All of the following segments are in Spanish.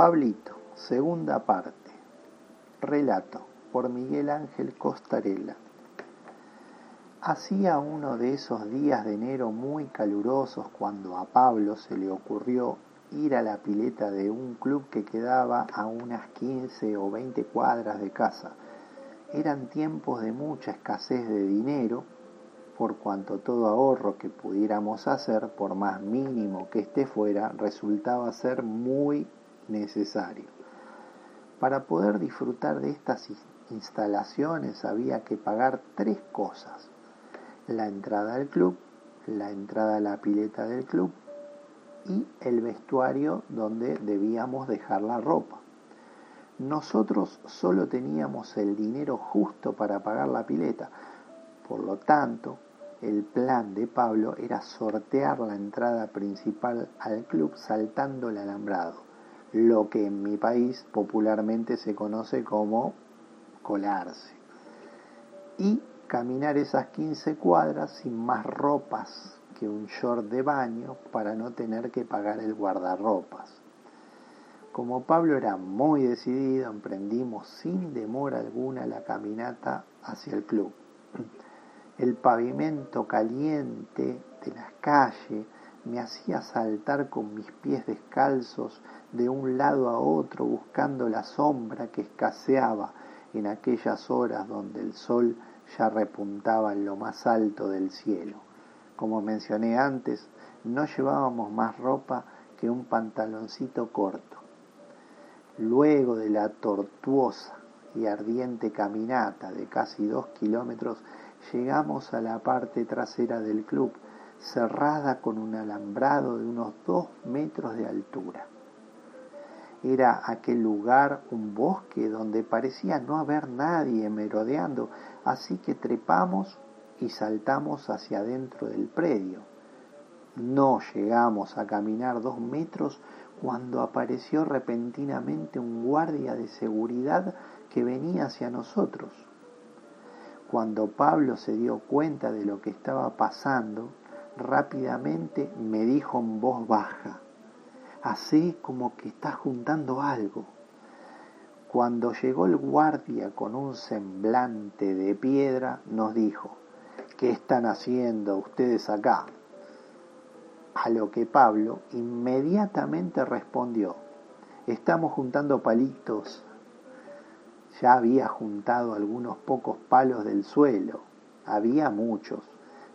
Pablito, segunda parte. Relato por Miguel Ángel Costarella. Hacía uno de esos días de enero muy calurosos cuando a Pablo se le ocurrió ir a la pileta de un club que quedaba a unas 15 o 20 cuadras de casa. Eran tiempos de mucha escasez de dinero, por cuanto todo ahorro que pudiéramos hacer, por más mínimo que éste fuera, resultaba ser muy necesario. Para poder disfrutar de estas instalaciones había que pagar tres cosas. La entrada al club, la entrada a la pileta del club y el vestuario donde debíamos dejar la ropa. Nosotros solo teníamos el dinero justo para pagar la pileta, por lo tanto, el plan de Pablo era sortear la entrada principal al club saltando el alambrado, lo que en mi país popularmente se conoce como colarse, y caminar esas 15 cuadras sin más ropas que un short de baño para no tener que pagar el guardarropas. Como Pablo era muy decidido, emprendimos sin demora alguna la caminata hacia el club. El pavimento caliente de la calle me hacía saltar con mis pies descalzos de un lado a otro buscando la sombra que escaseaba en aquellas horas donde el sol ya repuntaba en lo más alto del cielo. Como mencioné antes, no llevábamos más ropa que un pantaloncito corto. Luego de la tortuosa y ardiente caminata de casi dos kilómetros, llegamos a la parte trasera del club, cerrada con un alambrado de unos dos metros de altura. Era aquel lugar un bosque donde parecía no haber nadie merodeando, así que trepamos y saltamos hacia adentro del predio. No llegamos a caminar dos metros cuando apareció repentinamente un guardia de seguridad que venía hacia nosotros. Cuando Pablo se dio cuenta de lo que estaba pasando, rápidamente me dijo en voz baja, así como que está juntando algo. Cuando llegó el guardia con un semblante de piedra, nos dijo, ¿qué están haciendo ustedes acá? A lo que Pablo inmediatamente respondió, estamos juntando palitos ya había juntado algunos pocos palos del suelo. Había muchos.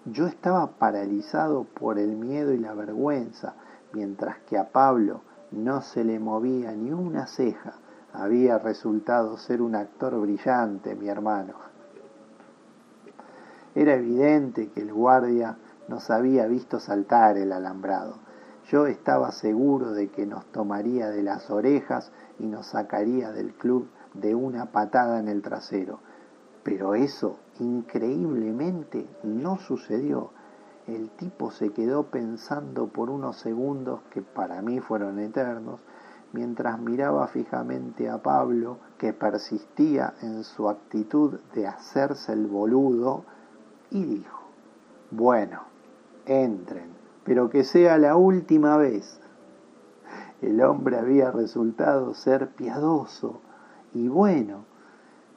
Yo estaba paralizado por el miedo y la vergüenza, mientras que a Pablo no se le movía ni una ceja. Había resultado ser un actor brillante, mi hermano. Era evidente que el guardia nos había visto saltar el alambrado. Yo estaba seguro de que nos tomaría de las orejas y nos sacaría del club de una patada en el trasero. Pero eso increíblemente no sucedió. El tipo se quedó pensando por unos segundos que para mí fueron eternos, mientras miraba fijamente a Pablo, que persistía en su actitud de hacerse el boludo, y dijo, bueno, entren, pero que sea la última vez. El hombre había resultado ser piadoso, y bueno,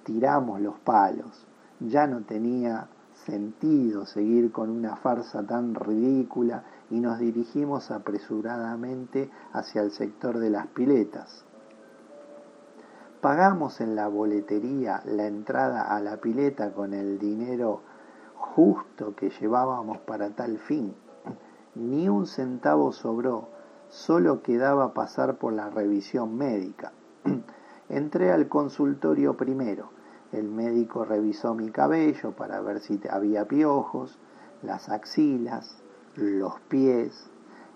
tiramos los palos. Ya no tenía sentido seguir con una farsa tan ridícula y nos dirigimos apresuradamente hacia el sector de las piletas. Pagamos en la boletería la entrada a la pileta con el dinero justo que llevábamos para tal fin. Ni un centavo sobró, solo quedaba pasar por la revisión médica. Entré al consultorio primero. El médico revisó mi cabello para ver si había piojos, las axilas, los pies,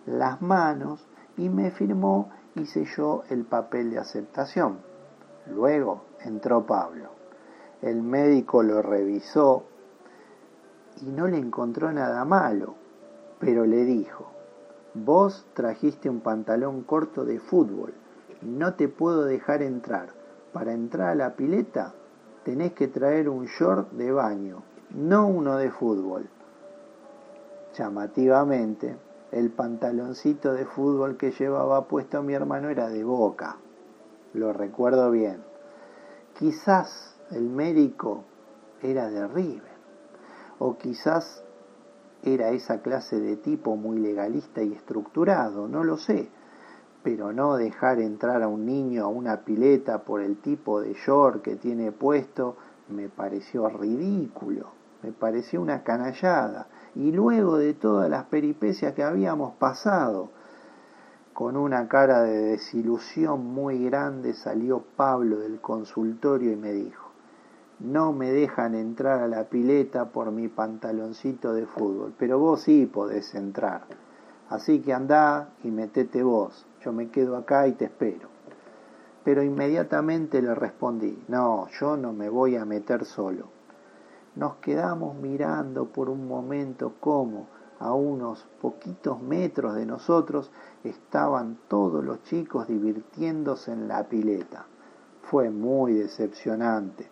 las manos y me firmó y selló el papel de aceptación. Luego entró Pablo. El médico lo revisó y no le encontró nada malo, pero le dijo, vos trajiste un pantalón corto de fútbol no te puedo dejar entrar. Para entrar a la pileta tenés que traer un short de baño, no uno de fútbol. Llamativamente, el pantaloncito de fútbol que llevaba puesto mi hermano era de boca. lo recuerdo bien. Quizás el médico era de River, o quizás era esa clase de tipo muy legalista y estructurado, no lo sé, pero no dejar entrar a un niño a una pileta por el tipo de short que tiene puesto me pareció ridículo, me pareció una canallada. Y luego de todas las peripecias que habíamos pasado, con una cara de desilusión muy grande salió Pablo del consultorio y me dijo, no me dejan entrar a la pileta por mi pantaloncito de fútbol, pero vos sí podés entrar. Así que andá y metete vos, yo me quedo acá y te espero. Pero inmediatamente le respondí, no, yo no me voy a meter solo. Nos quedamos mirando por un momento cómo, a unos poquitos metros de nosotros, estaban todos los chicos divirtiéndose en la pileta. Fue muy decepcionante.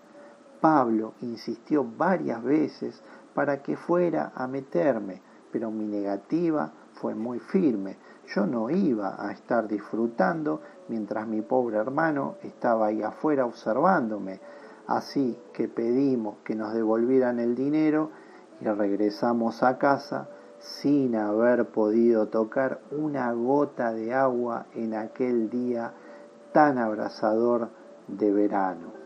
Pablo insistió varias veces para que fuera a meterme, pero mi negativa fue muy firme. Yo no iba a estar disfrutando mientras mi pobre hermano estaba ahí afuera observándome. Así que pedimos que nos devolvieran el dinero y regresamos a casa sin haber podido tocar una gota de agua en aquel día tan abrasador de verano.